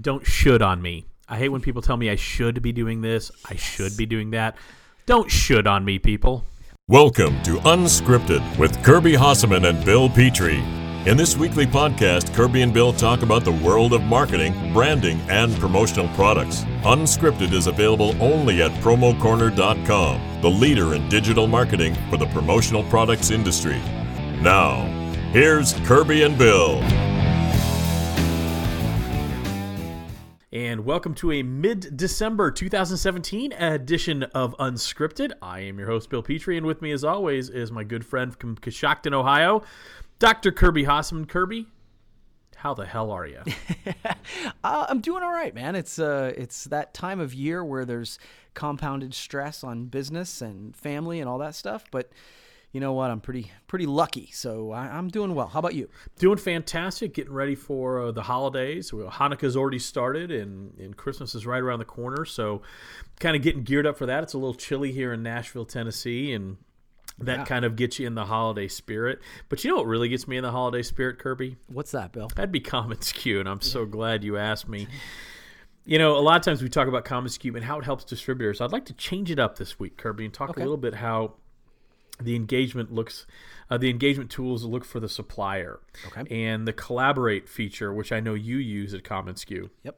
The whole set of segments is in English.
don't should on me. I hate when people tell me I should be doing this, I should be doing that. Don't should on me, people. Welcome to Unscripted with Kirby Hasseman and Bill Petrie. In this weekly podcast, Kirby and Bill talk about the world of marketing, branding, and promotional products. Unscripted is available only at promocorner.com, the leader in digital marketing for the promotional products industry. Now, here's Kirby and Bill. And welcome to a mid December 2017 edition of Unscripted. I am your host, Bill Petrie, and with me, as always, is my good friend from Coshocton, Ohio, Dr. Kirby Hasseman. Kirby, how the hell are you? uh, I'm doing all right, man. It's uh, it's that time of year where there's compounded stress on business and family and all that stuff, but you know what? I'm pretty pretty lucky, so I, am doing well. How about you? Doing fantastic. Getting ready for uh, the holidays. Hanukkah's already started, and and Christmas is right around the corner. So, kind of getting geared up for that. It's a little chilly here in Nashville, Tennessee, and that yeah. kind of gets you in the holiday spirit. But you know what really gets me in the holiday spirit, Kirby? What's that, Bill? That'd be commonsku, and I'm yeah. so glad you asked me. You know, a lot of times we talk about commonsku and how it helps distributors. I'd like to change it up this week, Kirby, and talk okay. a little bit how the engagement looks uh, the engagement tools look for the supplier. Okay. and the collaborate feature which i know you use at commonsku yep.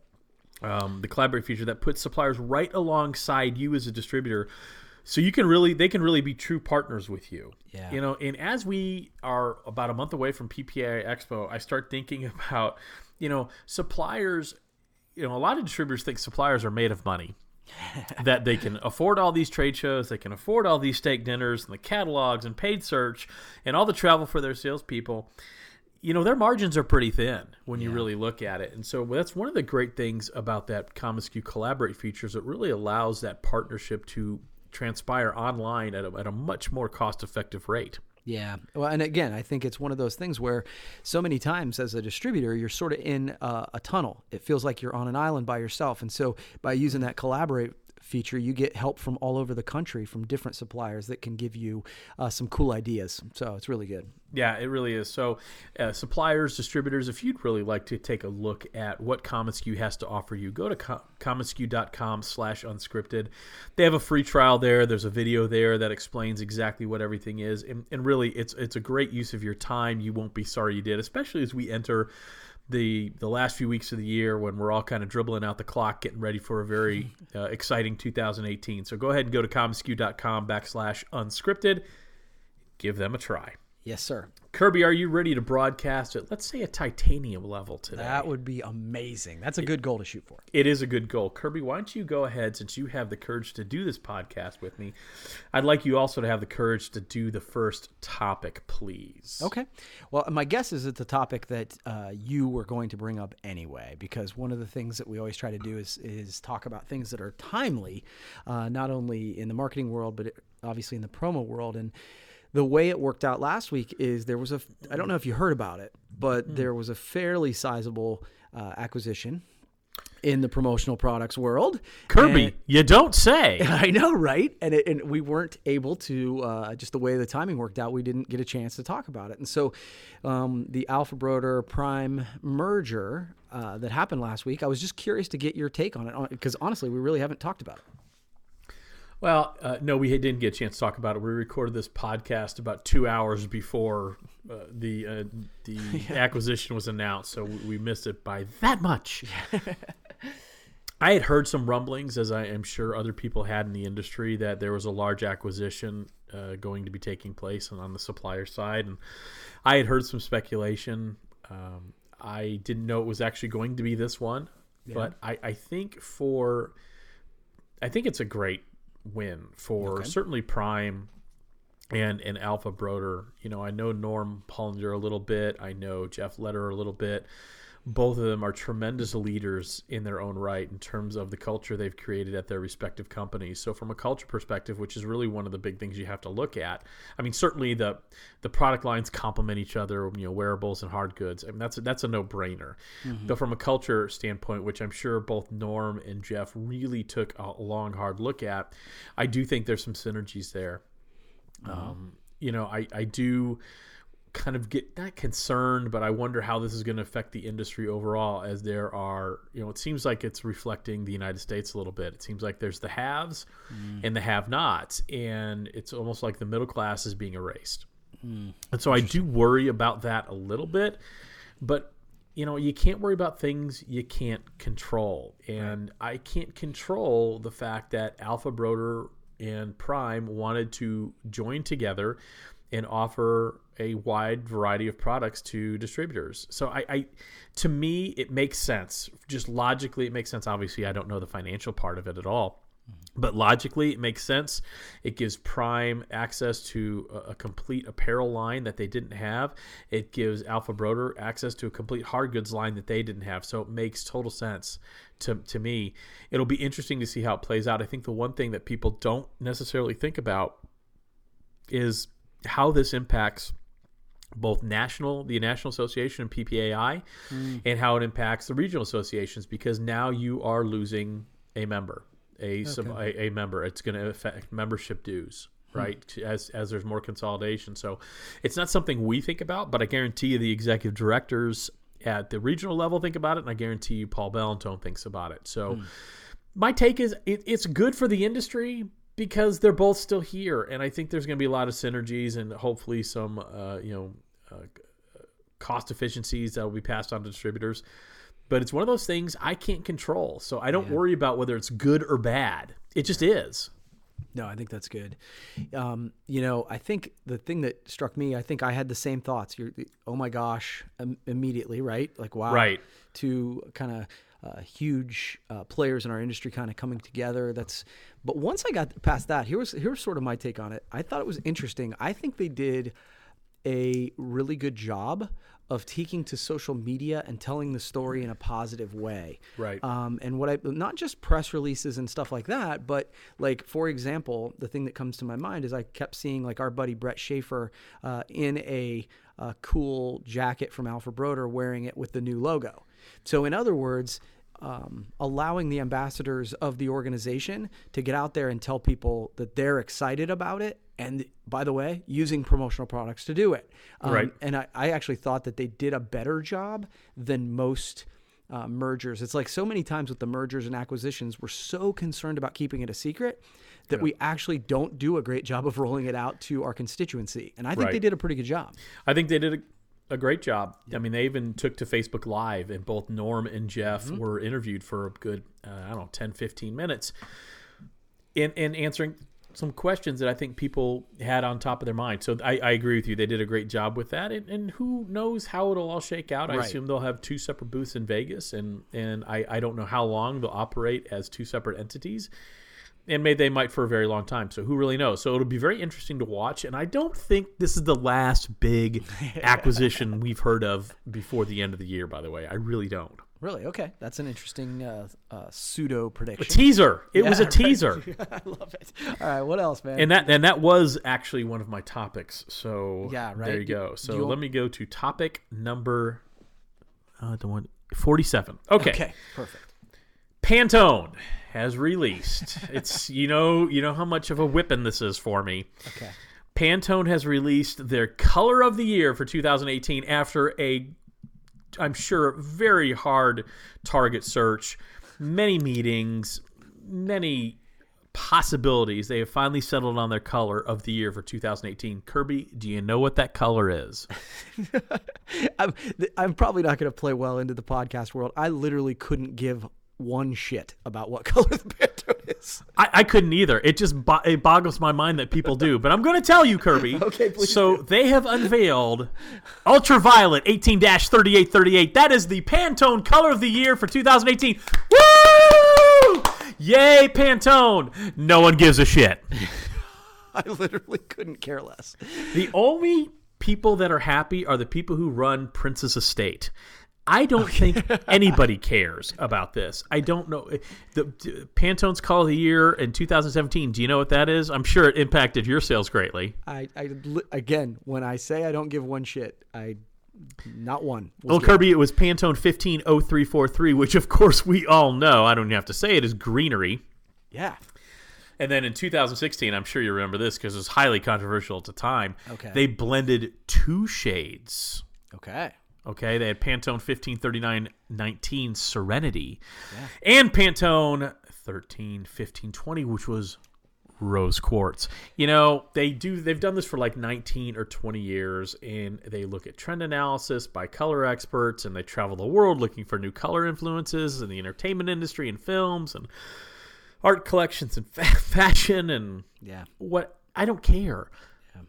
Um, the collaborate feature that puts suppliers right alongside you as a distributor so you can really they can really be true partners with you. Yeah. You know and as we are about a month away from ppa expo i start thinking about you know suppliers you know a lot of distributors think suppliers are made of money that they can afford all these trade shows, they can afford all these steak dinners and the catalogs and paid search and all the travel for their salespeople. You know, their margins are pretty thin when yeah. you really look at it. And so that's one of the great things about that commonsku Collaborate features. It really allows that partnership to transpire online at a, at a much more cost effective rate. Yeah. Well, and again, I think it's one of those things where so many times as a distributor, you're sort of in a, a tunnel. It feels like you're on an island by yourself. And so by using that collaborate feature, you get help from all over the country from different suppliers that can give you uh, some cool ideas. So it's really good. Yeah, it really is. So, uh, suppliers, distributors, if you'd really like to take a look at what commonsku has to offer you, go to com- commonsku.com slash unscripted. They have a free trial there. There's a video there that explains exactly what everything is. And, and really, it's, it's a great use of your time. You won't be sorry you did, especially as we enter the the last few weeks of the year when we're all kind of dribbling out the clock, getting ready for a very uh, exciting 2018. So go ahead and go to commonsku.com backslash unscripted. Give them a try. Yes, sir. Kirby, are you ready to broadcast at, let's say, a titanium level today? That would be amazing. That's a good goal to shoot for. It is a good goal. Kirby, why don't you go ahead, since you have the courage to do this podcast with me? I'd like you also to have the courage to do the first topic, please. Okay. Well, my guess is it's a topic that uh, you were going to bring up anyway, because one of the things that we always try to do is, is talk about things that are timely, uh, not only in the marketing world, but obviously in the promo world. And the way it worked out last week is there was a I don't know if you heard about it, but mm. there was a fairly sizable uh, acquisition in the promotional products world. Kirby, and, you don't say. I know, right? And, it, and we weren't able to, uh, just the way the timing worked out, we didn't get a chance to talk about it. And so um, the Alpha Broder Prime merger uh, that happened last week, I was just curious to get your take on it because honestly, we really haven't talked about it. Well, uh, no, we didn't get a chance to talk about it. We recorded this podcast about two hours before uh, the uh, the yeah. acquisition was announced, so we missed it by that much. I had heard some rumblings, as I am sure other people had in the industry, that there was a large acquisition uh, going to be taking place on the supplier side, and I had heard some speculation. Um, I didn't know it was actually going to be this one, yeah. but I, I think for I think it's a great win for okay. certainly Prime and and Alpha Broder. You know, I know Norm Hullinger a little bit. I know Jeff Lederer a little bit both of them are tremendous leaders in their own right in terms of the culture they've created at their respective companies. So from a culture perspective, which is really one of the big things you have to look at. I mean, certainly the the product lines complement each other, you know, wearables and hard goods. I mean, that's a, that's a no-brainer. Mm-hmm. But from a culture standpoint, which I'm sure both Norm and Jeff really took a long hard look at, I do think there's some synergies there. Mm-hmm. Um, you know, I I do kind of get not concerned, but I wonder how this is going to affect the industry overall. As there are, you know, it seems like it's reflecting the United States a little bit. It seems like there's the haves mm. and the have-nots, and it's almost like the middle class is being erased. Mm. And so I do worry about that a little bit, but you know, you can't worry about things you can't control, and right. I can't control the fact that Alpha Broder and Prime wanted to join together and offer a wide variety of products to distributors. So I, I, to me, it makes sense. Just logically, it makes sense. Obviously, I don't know the financial part of it at all, but logically, it makes sense. It gives Prime access to a, a complete apparel line that they didn't have. It gives Alpha Broder access to a complete hard goods line that they didn't have. So it makes total sense to, to me. It'll be interesting to see how it plays out. I think the one thing that people don't necessarily think about is how this impacts both national, the National Association and PPAI, mm. and how it impacts the regional associations because now you are losing a member, a okay. a, a, member. It's going to affect membership dues, hmm. right? As as there's more consolidation, so it's not something we think about, but I guarantee you the executive directors at the regional level think about it, and I guarantee you Paul Bellantone thinks about it. So. Mm. My take is it, it's good for the industry, because they're both still here, and I think there's going to be a lot of synergies and hopefully some, uh, you know, uh, cost efficiencies that will be passed on to distributors. But it's one of those things I can't control, so I don't yeah. worry about whether it's good or bad. It just is. No, I think that's good. Um, you know, I think the thing that struck me, I think I had the same thoughts. You're, oh my gosh, immediately, right? Like, wow, right? To kind of uh, huge uh, players in our industry kind of coming together. That's, but once I got past that, here was here's sort of my take on it. I thought it was interesting. I think they did a really good job of taking to social media and telling the story in a positive way. Right. Um, and what I not just press releases and stuff like that, but like for example, the thing that comes to my mind is I kept seeing like our buddy Brett Schaefer uh, in a, a cool jacket from Alpha Broder wearing it with the new logo. So, in other words, um, allowing the ambassadors of the organization to get out there and tell people that they're excited about it. And by the way, using promotional products to do it. Um, right. And I, I, actually thought that they did a better job than most uh, mergers. It's like so many times with the mergers and acquisitions, we're so concerned about keeping it a secret that yeah. we actually don't do a great job of rolling it out to our constituency. And I think right. they did a pretty good job. I think they did a a great job. I mean, they even took to Facebook Live, and both Norm and Jeff mm-hmm. were interviewed for a good, uh, I don't know, 10, 15 minutes in, in answering some questions that I think people had on top of their mind. So I, I agree with you. They did a great job with that. And, and who knows how it'll all shake out. I assume they'll have two separate booths in Vegas, and, and I, I don't know how long they'll operate as two separate entities and may they might for a very long time. So who really knows? So it'll be very interesting to watch. And I don't think this is the last big acquisition we've heard of before the end of the year. By the way, I really don't. Really? Okay, that's an interesting uh, uh, pseudo prediction. A teaser. It yeah, was a teaser. I love it. All right, what else, man? And that and that was actually one of my topics. So yeah, right. There you go. So let me go to topic number uh, the one forty-seven. Okay. Okay. Perfect. Pantone has released. it's you know you know how much of a whipping this is for me. Okay. Pantone has released their color of the year for 2018 after a I'm sure very hard target search, many meetings, many possibilities. They have finally settled on their color of the year for 2018. Kirby, do you know what that color is? I'm, I'm probably not going to play well into the podcast world. I literally couldn't give one shit about what color the Pantone is. I, I couldn't either. It just bo- it boggles my mind that people do. But I'm going to tell you, Kirby. okay, please. So do. they have unveiled Ultraviolet 18 3838. That is the Pantone color of the year for 2018. Woo! Yay, Pantone! No one gives a shit. I literally couldn't care less. The only people that are happy are the people who run Prince's estate. I don't okay. think anybody cares about this. I don't know eh, the, the, Pantone's Call of the Year in 2017. Do you know what that is? I'm sure it impacted your sales greatly. I, I again, when I say I don't give one shit, I not one. Well, good. Kirby, it was Pantone 150343, which of course we all know. I don't even have to say it is greenery. Yeah. And then in 2016, I'm sure you remember this because it was highly controversial at the time. Okay. They blended two shades. Okay. Okay, they had Pantone 153919 Serenity and Pantone 131520, which was rose quartz. You know, they do they've done this for like 19 or 20 years and they look at trend analysis by color experts and they travel the world looking for new color influences in the entertainment industry and films and art collections and fa- fashion and Yeah. what I don't care.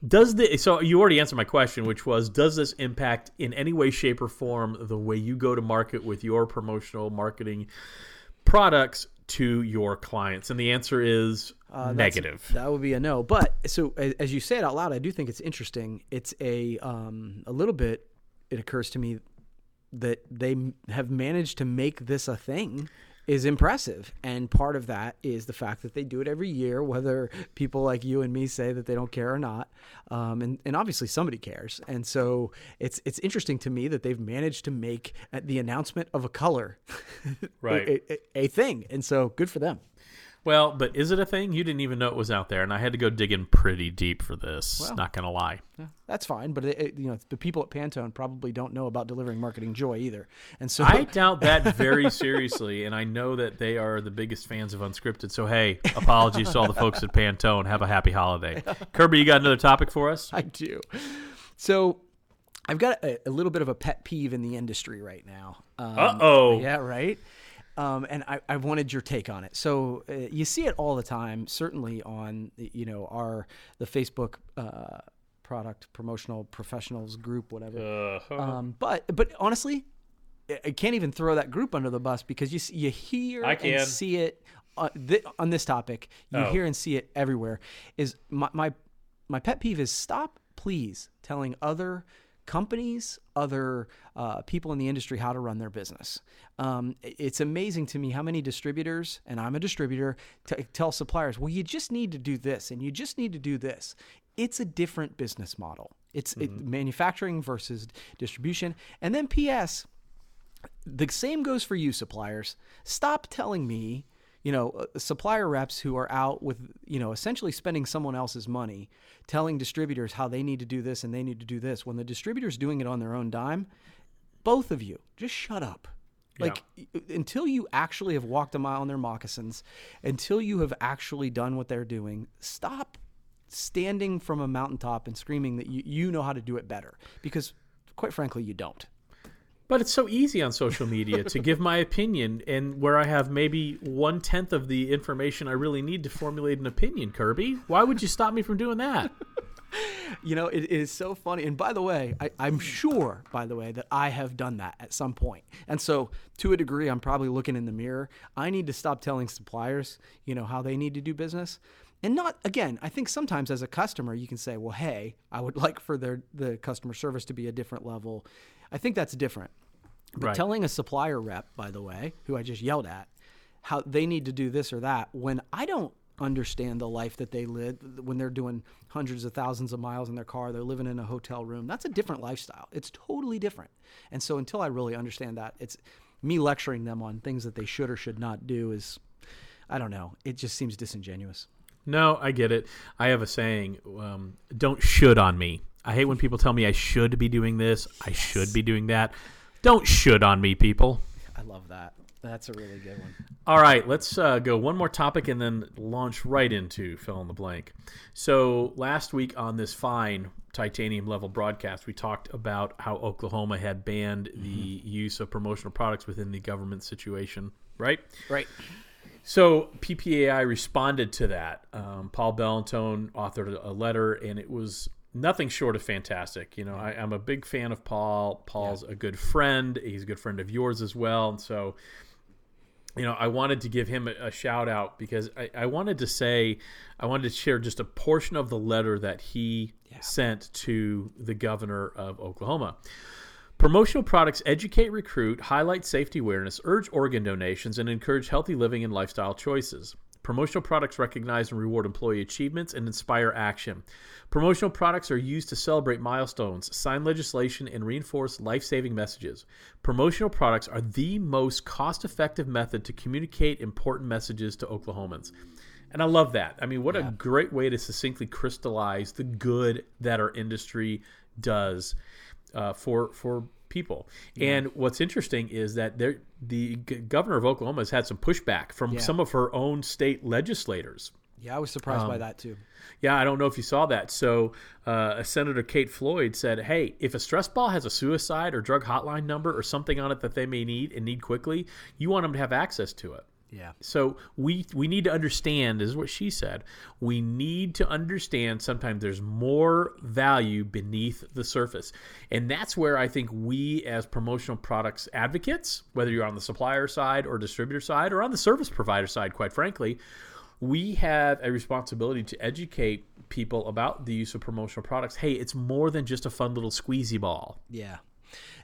Does the so you already answered my question, which was does this impact in any way, shape, or form the way you go to market with your promotional marketing products to your clients? And the answer is Uh, negative. That would be a no. But so as you say it out loud, I do think it's interesting. It's a um, a little bit. It occurs to me that they have managed to make this a thing is impressive, and part of that is the fact that they do it every year, whether people like you and me say that they don't care or not. Um, and and obviously somebody cares, and so it's it's interesting to me that they've managed to make uh, the announcement of a color Right. a, a, a thing, and so good for them. Well, but is it a thing? You didn't even know it was out there, and I had to go digging pretty deep for this. not gonna lie. Yeah, that's fine, but it, it- you know the people at Pantone probably don't know about delivering marketing joy either, and so I doubt that very seriously, and I know that they are the biggest fans of Unscripted. So hey, apologies to all the folks at Pantone. Have a happy holiday. Kirby, you got another topic for us? I do. So I've got a, a little bit of a pet peeve in the industry right now. Um, Uh-oh. Yeah, right. Um, and I, I wanted your take on it. So uh, you see it all the time, certainly on you know our the Facebook uh, product promotional professionals group, whatever. Uh, Um, but but honestly, I- can't even throw that group under the bus because you you hear I can. and see it uh, th- on this topic. You Oh. hear and see it everywhere. Is my, my my pet peeve is stop please telling other companies, other uh, people in the industry how to run their business. Um, it's amazing to me how many distributors, and I'm a distributor, t- tell suppliers, well, you just need to do this and you just need to do this. It's a different business model. It's it, manufacturing versus distribution. And then, P.S., the same goes for you suppliers. Stop telling me, you know, uh, supplier reps who are out with, you know, essentially spending someone else's money, telling distributors how they need to do this and they need to do this when the distributor's doing it on their own dime. Both of you, just shut up. Like y- until you actually have walked a mile in their moccasins, until you have actually done what they're doing, stop standing from a mountaintop and screaming that you, you know how to do it better because quite frankly you don't. But it's so easy on social media to give my opinion, and where I have maybe one tenth of the information I really need to formulate an opinion. Kirby, why would you stop me from doing that? You know, it, it is so funny. And by the way, I, I'm sure, by the way, that I have done that at some point. And so, to a degree, I'm probably looking in the mirror. I need to stop telling suppliers, you know, how they need to do business. And not again, I think sometimes as a customer, you can say, well, hey, I would like for their the customer service to be a different level. I think that's different. But Right. telling a supplier rep, by the way, who I just yelled at, how they need to do this or that when I don't understand the life that they live when they're doing hundreds of thousands of miles in their car, they're living in a hotel room. That's a different lifestyle. It's totally different. And so until I really understand that, it's me lecturing them on things that they should or should not do is I don't know. It just seems disingenuous. No, I get it. I have a saying: um, "Don't should on me." I hate when people tell me I should be doing this, I should be doing that. Don't should on me, people. I love that. That's a really good one. All right, let's uh, go one more topic and then launch right into fill in the blank. So last week on this fine titanium level broadcast, we talked about how Oklahoma had banned the use of promotional products within the government situation, right? Right. So PPAI responded to that. Um, Paul Bellantone authored a letter, and it was nothing short of fantastic. You know, I, I'm a big fan of Paul. Paul's a good friend. He's a good friend of yours as well, and so you know, I wanted to give him a, a shout out because I, I wanted to say, I wanted to share just a portion of the letter that he sent to the governor of Oklahoma. Promotional products educate, recruit, highlight safety awareness, urge organ donations, and encourage healthy living and lifestyle choices. Promotional products recognize and reward employee achievements and inspire action. Promotional products are used to celebrate milestones, sign legislation, and reinforce life saving messages. Promotional products are the most cost effective method to communicate important messages to Oklahomans. And I love that. I mean, what a great way to succinctly crystallize the good that our industry does uh, for for people. And what's interesting is that there, the g- governor of Oklahoma has had some pushback from Yeah. some of her own state legislators. Yeah, I was surprised Um, by that too. Yeah, I don't know if you saw that. So, uh, Senator Kay Floyd said, "Hey, if a stress ball has a suicide or drug hotline number or something on it that they may need and need quickly, you want them to have access to it." Yeah. So we we need to understand is what she said. We need to understand sometimes there's more value beneath the surface. And that's where I think we as promotional products advocates, whether you're on the supplier side or distributor side or on the service provider side quite frankly, we have a responsibility to educate people about the use of promotional products. Hey, it's more than just a fun little squeezy ball. Yeah.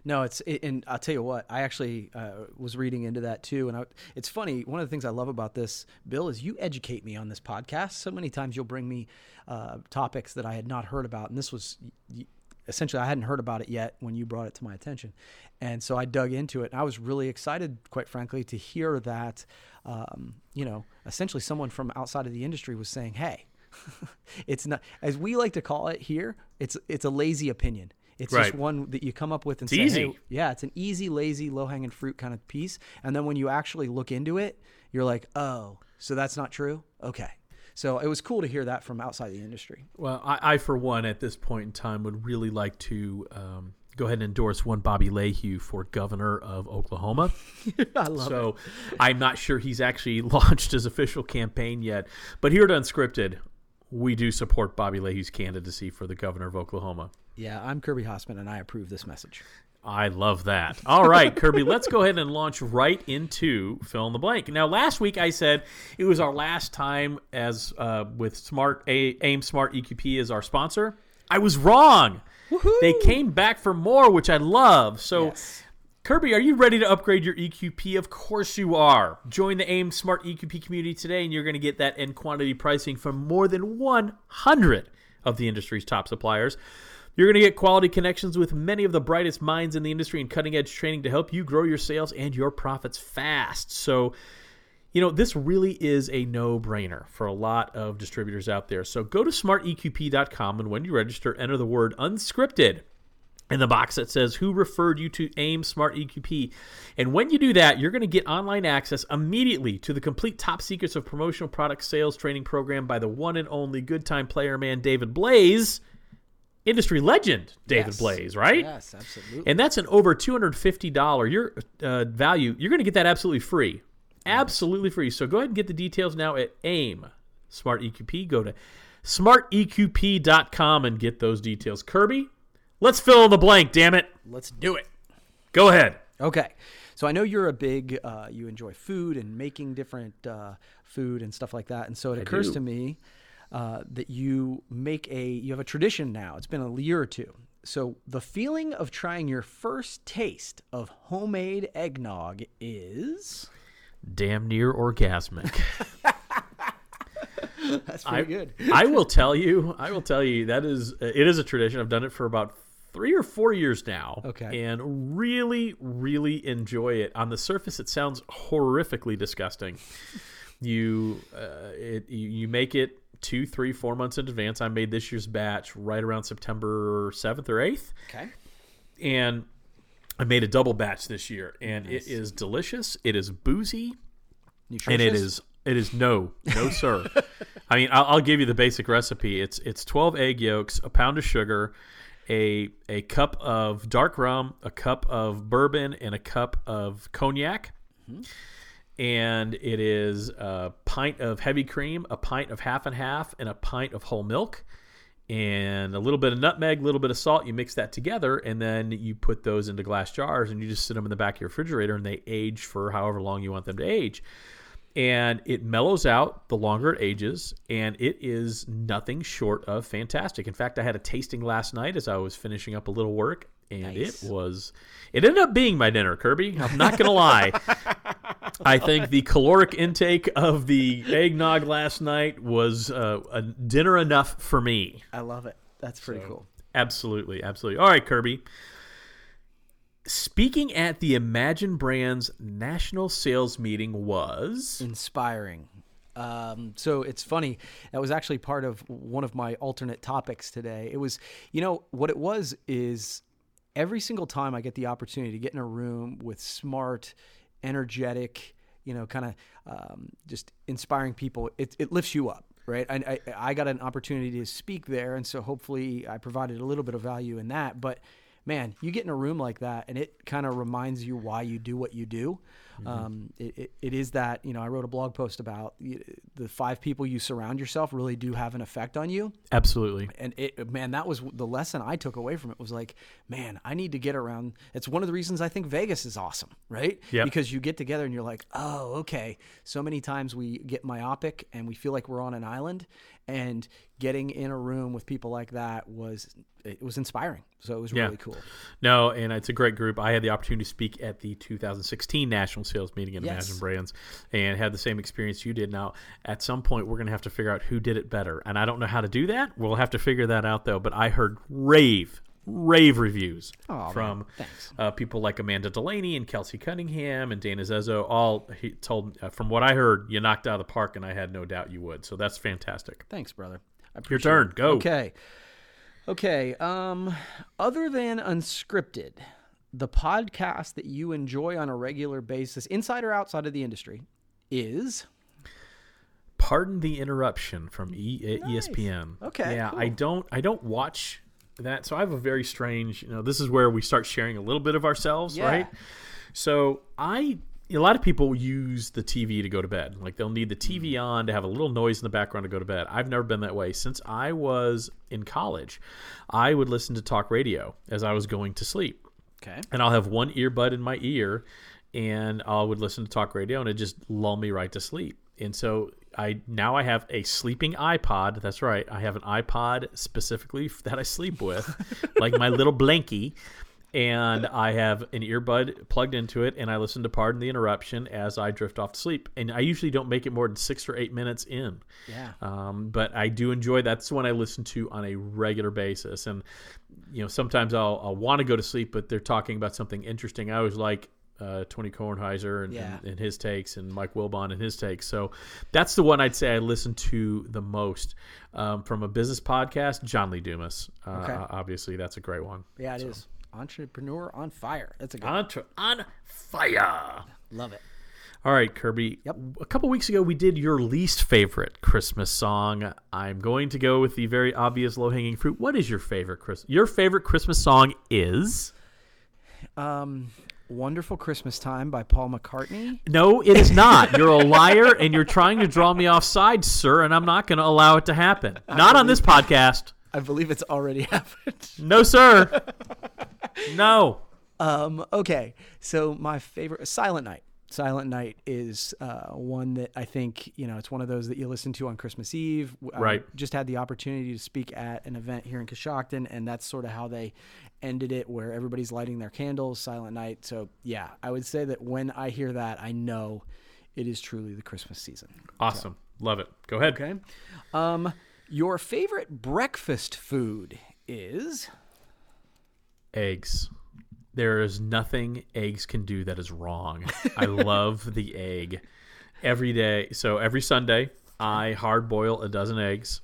No, it's it, and I'll tell you what. I actually uh, was reading into that too, and I, it's funny. One of the things I love about this, Bill, is you educate me on this podcast. So many times you'll bring me uh, topics that I had not heard about, and this was essentially I hadn't heard about it yet when you brought it to my attention, and so I dug into it. And I was really excited, quite frankly, to hear that. Um, you know, essentially, someone from outside of the industry was saying, "Hey." it's not as we like to call it here. It's it's a lazy opinion. It's just one that you come up with and It's say, easy. "Hey, yeah, it's an easy, lazy, low hanging fruit kind of piece. And then when you actually look into it, you're like, oh, so that's not true? Okay. So it was cool to hear that from outside the industry. Well, I, I for one, at this point in time, would really like to um, go ahead and endorse one Bobby Lehew for governor of Oklahoma. I love so I'm not sure he's actually launched his official campaign yet. But here at Unscripted, we do support Bobby Lehew's candidacy for the governor of Oklahoma. Yeah, I'm Kirby Hasseman, and I approve this message. I love that. All right, Kirby, let's go ahead and launch right into fill in the blank. Now, last week I said it was our last time as uh, with Smart A- AIM Smart EQP as our sponsor. I was wrong. They came back for more, which I love. So, Yes. Kirby, are you ready to upgrade your EQP? Of course you are. Join the AIM Smart EQP community today, and you're going to get that end quantity pricing from more than 100 of the industry's top suppliers. You're going to get quality connections with many of the brightest minds in the industry and cutting edge training to help you grow your sales and your profits fast. So, you know, this really is a no brainer for a lot of distributors out there. So go to smarteqp.com and when you register, enter the word unscripted in the box that says who referred you to AIM Smart EQP. And when you do that, you're going to get online access immediately to the complete top secrets of promotional product sales training program by the one and only good time player man David Blaise, industry legend David Yes. Blaise, right? Yes, absolutely. and that's an over $250 your uh, value you're going to get that absolutely free absolutely free so go ahead and get the details now at aim smart eqp go to smarteqp.com and get those details kirby let's fill in the blank damn it Let's do it. go ahead Okay. So I know you're a big, uh, you enjoy food and making different uh, food and stuff like that. And so it occurs do. to me uh, that you make a, you have a tradition now. It's been a year or two. So the feeling of trying your first taste of homemade eggnog is. damn near orgasmic That's I, pretty good. I will tell you, I will tell you that is it is a tradition. I've done it for about three or four years now. Okay. And really, really enjoy it. On the surface, it sounds horrifically disgusting. you, uh, it you, you make it two, three, four months in advance. I made this year's batch right around September seventh or eighth, Okay. and I made a double batch this year, and it is delicious. It is boozy Nutritious? and it is it is no no sir i mean I'll, I'll give you the basic recipe it's it's 12 egg yolks a pound of sugar a a cup of dark rum a cup of bourbon and a cup of cognac mm-hmm. And it is a pint of heavy cream a pint of half and half and a pint of whole milk and a little bit of nutmeg, a little bit of salt. You mix that together, and then you put those into glass jars, and you just sit them in the back of your refrigerator, and they age for however long you want them to age. And it mellows out the longer it ages, and it is nothing short of fantastic. In fact, I had a tasting last night as I was finishing up a little work, and Nice. it was. It ended up being my dinner, Kirby. I'm not gonna lie. I think the caloric intake of the eggnog last night was uh, a dinner enough for me. I love it. That's pretty cool. Absolutely, absolutely. All right, Kirby. Speaking at the Imagine Brands national sales meeting was Inspiring. Um, so it's funny. That was actually part of one of my alternate topics today. It was, you know, what it was is every single time I get the opportunity to get in a room with smart, energetic, you know, kind of um, just inspiring people, it, it lifts you up. Right. I, I, I got an opportunity to speak there. And so hopefully I provided a little bit of value in that. But man, you get in a room like that and it kind of reminds you why you do what you do. Mm-hmm. Um, it, it, it is that, you know, I wrote a blog post about the five people you surround yourself really do have an effect on you. Absolutely. And it, man, that was the lesson I took away from it was like, man, I need to get around. It's one of the reasons I think Vegas is awesome, right? Yeah. Because you get together and you're like, oh, okay. So many times we get myopic and we feel like we're on an island and getting in a room with people like that was it was inspiring. So it was yeah. really cool. No, and it's a great group. I had the opportunity to speak at the 2016 National Sales Meeting at yes. Imagine Brands and had the same experience you did. Now, at some point, we're going to have to figure out who did it better, and I don't know how to do that. We'll have to figure that out though. But I heard rave rave reviews oh, from uh, people like Amanda Delaney and Kelsey Cunningham and Dana Zezzo. All he told, uh, from what I heard, you knocked out of the park, and I had no doubt you would. So that's fantastic. Thanks, brother. Your turn. Go. Okay. Okay. Um, other than unscripted, the podcast that you enjoy on a regular basis, inside or outside of the industry, is. Pardon the interruption from e- nice. ESPN. Okay. Yeah, cool. I don't. I don't watch that. So I have a very strange. You know, this is where we start sharing a little bit of ourselves, yeah. right? So I a lot of people use the TV to go to bed. Like they'll need the TV mm. on to have a little noise in the background to go to bed. I've never been that way. Since I was in college, I would listen to talk radio as I was going to sleep. Okay. And I'll have one earbud in my ear and I would listen to talk radio and it just lull me right to sleep. And so I now I have a sleeping iPod. That's right. I have an iPod specifically that I sleep with, like my little blankie and I have an earbud plugged into it, and I listen to Pardon the Interruption as I drift off to sleep. And I usually don't make it more than six or eight minutes in. Yeah. Um, but I do enjoy that's the one I listen to on a regular basis. And you know, sometimes I'll, I'll want to go to sleep, but they're talking about something interesting. I always like uh, Tony Kornheiser and, yeah. and, and, his takes, and Mike Wilbon and his takes. So that's the one I'd say I listen to the most um, from a business podcast. John Lee Dumas, uh, okay. obviously, that's a great one. Yeah, it so. is entrepreneur on fire. That's a good Entre- on fire. Love it. All right, Kirby. Yep. A couple weeks ago, we did your least favorite Christmas song. I'm going to go with the very obvious low hanging fruit. What is your favorite Chris? Your favorite Christmas song is? Um, Wonderful Christmas Time by Paul McCartney? No, it is not. You're a liar and you're trying to draw me offside, sir, and I'm not going to allow it to happen. Not on this podcast. I believe it's already happened. No, sir. no. Um, okay. So my favorite Silent Night. Silent Night is uh, one that I think you know it's one of those that you listen to on Christmas Eve. Right. I just had the opportunity to speak at an event here in Coshocton, and that's sort of how they ended it, where everybody's lighting their candles. Silent Night. So yeah, I would say that when I hear that, I know it is truly the Christmas season. Awesome. So. Love it. Go ahead. Okay. Um, your favorite breakfast food is eggs. There is nothing eggs can do that is wrong. I love the egg every day. So every Sunday, I hard boil a dozen eggs,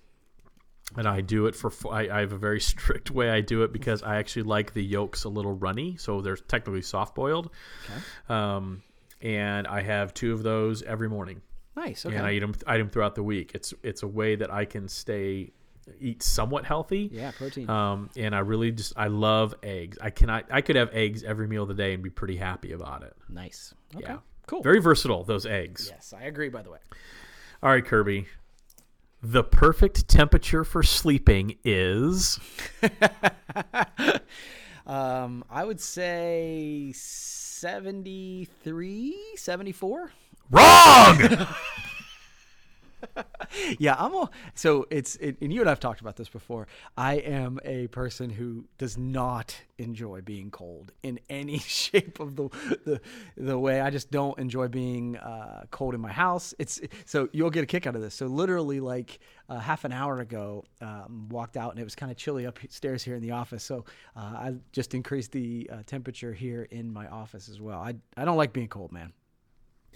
and I do it for. I, I have a very strict way I do it because I actually like the yolks a little runny, so they're technically soft boiled. Okay. Um, and I have two of those every morning. Nice. Okay. And I eat them, I eat them throughout the week. It's it's a way that I can stay eat somewhat healthy. Yeah, protein. Um, and I really just I love eggs. I cannot I could have eggs every meal of the day and be pretty happy about it. Nice. Okay. Yeah. Cool. Very versatile those eggs. Yes, I agree. By the way. All right, Kirby. The perfect temperature for sleeping is. um, I would say 73, 74. Wrong. yeah, I'm a, so it's it, and you and I've talked about this before. I am a person who does not enjoy being cold in any shape of the the, the way. I just don't enjoy being uh, cold in my house. It's so you'll get a kick out of this. So literally, like uh, half an hour ago, um, walked out and it was kind of chilly upstairs here in the office. So uh, I just increased the uh, temperature here in my office as well. I I don't like being cold, man.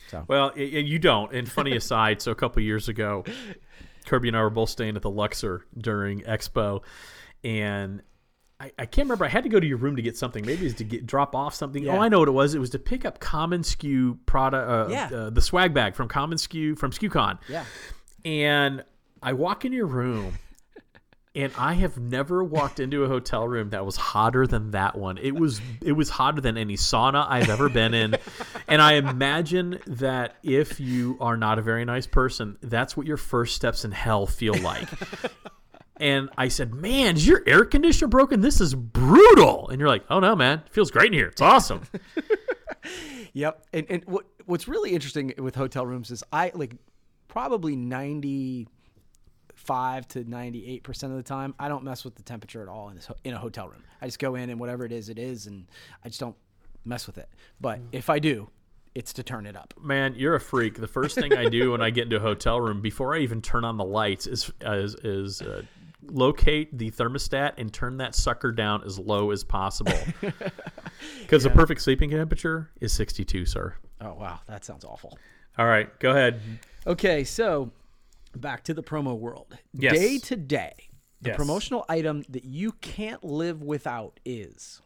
So Well, y- you don't. And funny aside, so a couple years ago, Kirby and I were both staying at the Luxor during Expo, and I, I can't remember. I had to go to your room to get something. Maybe it's to get drop off something. Yeah. Oh, I know what it was. It was to pick up commonsku product, uh, Yeah. uh, the swag bag from commonsku from SkuCon. yeah, And I walk in your room, and I have never walked into a hotel room that was hotter than that one. It was it was hotter than any sauna I've ever been in. And I imagine that if you are not a very nice person, that's what your first steps in hell feel like. And I said, "Man, is your air conditioner broken? This is brutal." And you're like, "Oh no, man, it feels great in here. It's awesome." Yep. And and what what's really interesting with hotel rooms is I like probably ninety five to ninety eight percent of the time I don't mess with the temperature at all in this in a hotel room. I just go in and whatever it is, it is, and I just don't mess with it. But if I do, it's to turn it up. Man, you're a freak. The first thing I do when I get into a hotel room before I even turn on the lights is is, is uh, locate the thermostat and turn that sucker down as low as possible. Because the perfect sleeping temperature is 62, sir. Oh wow, that sounds awful. All right, go ahead. Okay, so back to the promo world. Yes. Day to day, the Yes. promotional item that you can't live without is.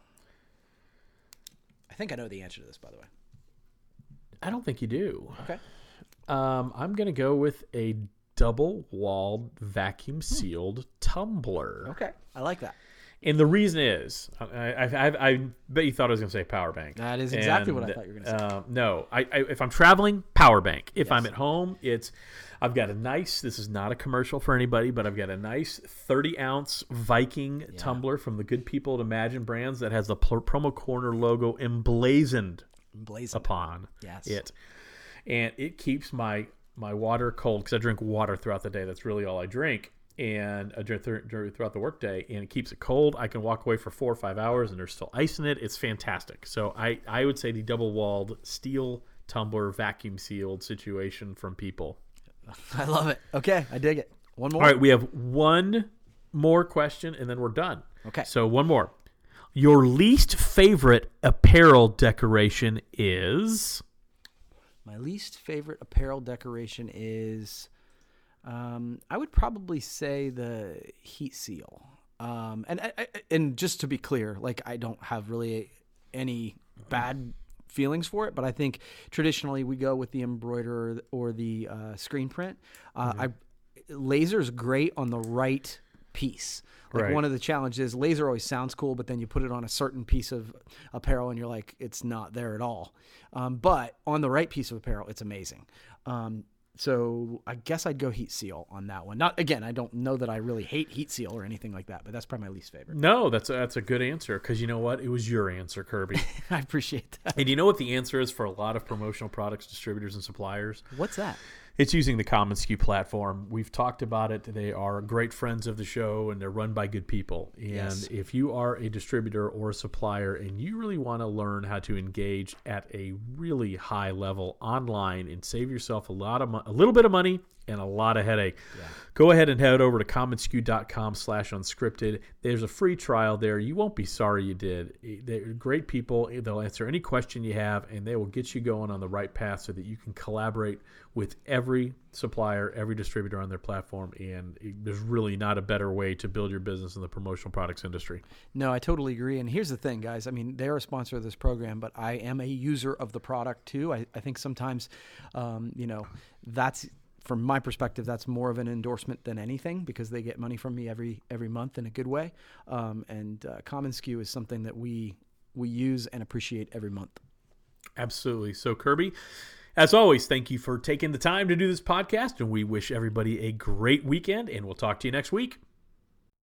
I think I know the answer to this, by the way. I don't think you do. Okay. Um, I'm gonna go with a double-walled, vacuum-sealed tumbler. Okay. I like that. And the reason is, I, I, I, I bet you thought I was going to say power bank. That is exactly what I thought you were gonna say. Uh, no, I, I, if I'm traveling, power bank. If I'm at home, it's I've got a nice. This is not a commercial for anybody, but I've got a nice 30 ounce Viking tumbler from the good people at Imagine Brands that has the promo corner logo emblazoned Blazing. upon Yes. it, and it keeps my my water cold because I drink water throughout the day. That's really all I drink, and I drink th- th- throughout the workday, and it keeps it cold. I can walk away for four or five hours, and there's still ice in it. It's fantastic. So I I would say the double walled steel tumbler vacuum sealed situation from people. I love it. Okay, I dig it. One more. All right, we have one more question, and then we're done. Okay. So one more. Your least favorite apparel decoration is My least favorite apparel decoration is, um, I would probably say the heat seal. Um, and I, I- and just to be clear, like I don't have really any bad feelings for it, but I think traditionally we go with the embroider or the uh, screen print. Uh, I laser is great on the right piece. Like Right. one of the challenges, laser always sounds cool, but then you put it on a certain piece of apparel and you're like, it's not there at all. Um, but on the right piece of apparel, it's amazing. Um, so I guess I'd go heat seal on that one. Not again, I don't know that I really hate heat seal or anything like that, but that's probably my least favorite. no. That's a, that's a good answer because you know what? It was your answer, Kirby. I appreciate that. and you know what the answer is for a lot of promotional products distributors and suppliers? What's that? It's using the commonsku platform. We've talked about it. They are great friends of the show and they're run by good people. And Yes. if you are a distributor or a supplier and you really want to learn how to engage at a really high level online and save yourself a lot of mo- a little bit of money and a lot of headache, go ahead and head over to commonsku.com slash unscripted. There's a free trial there. You won't be sorry you did. They're great people. They'll answer any question you have and they will get you going on the right path so that you can collaborate with every supplier, every distributor on their platform. And there's really not a better way to build your business in the promotional products industry. No, I totally agree. And here's the thing, guys. I mean, they're a sponsor of this program, but I am a user of the product too. I, I think sometimes, um, you know, that's from my perspective, that's more of an endorsement than anything because they get money from me every every month in a good way. Um, and uh, commonsku is something that we we use and appreciate every month. Absolutely. So, Kirby, as always, thank you for taking the time to do this podcast. And we wish everybody a great weekend. And we'll talk to you next week.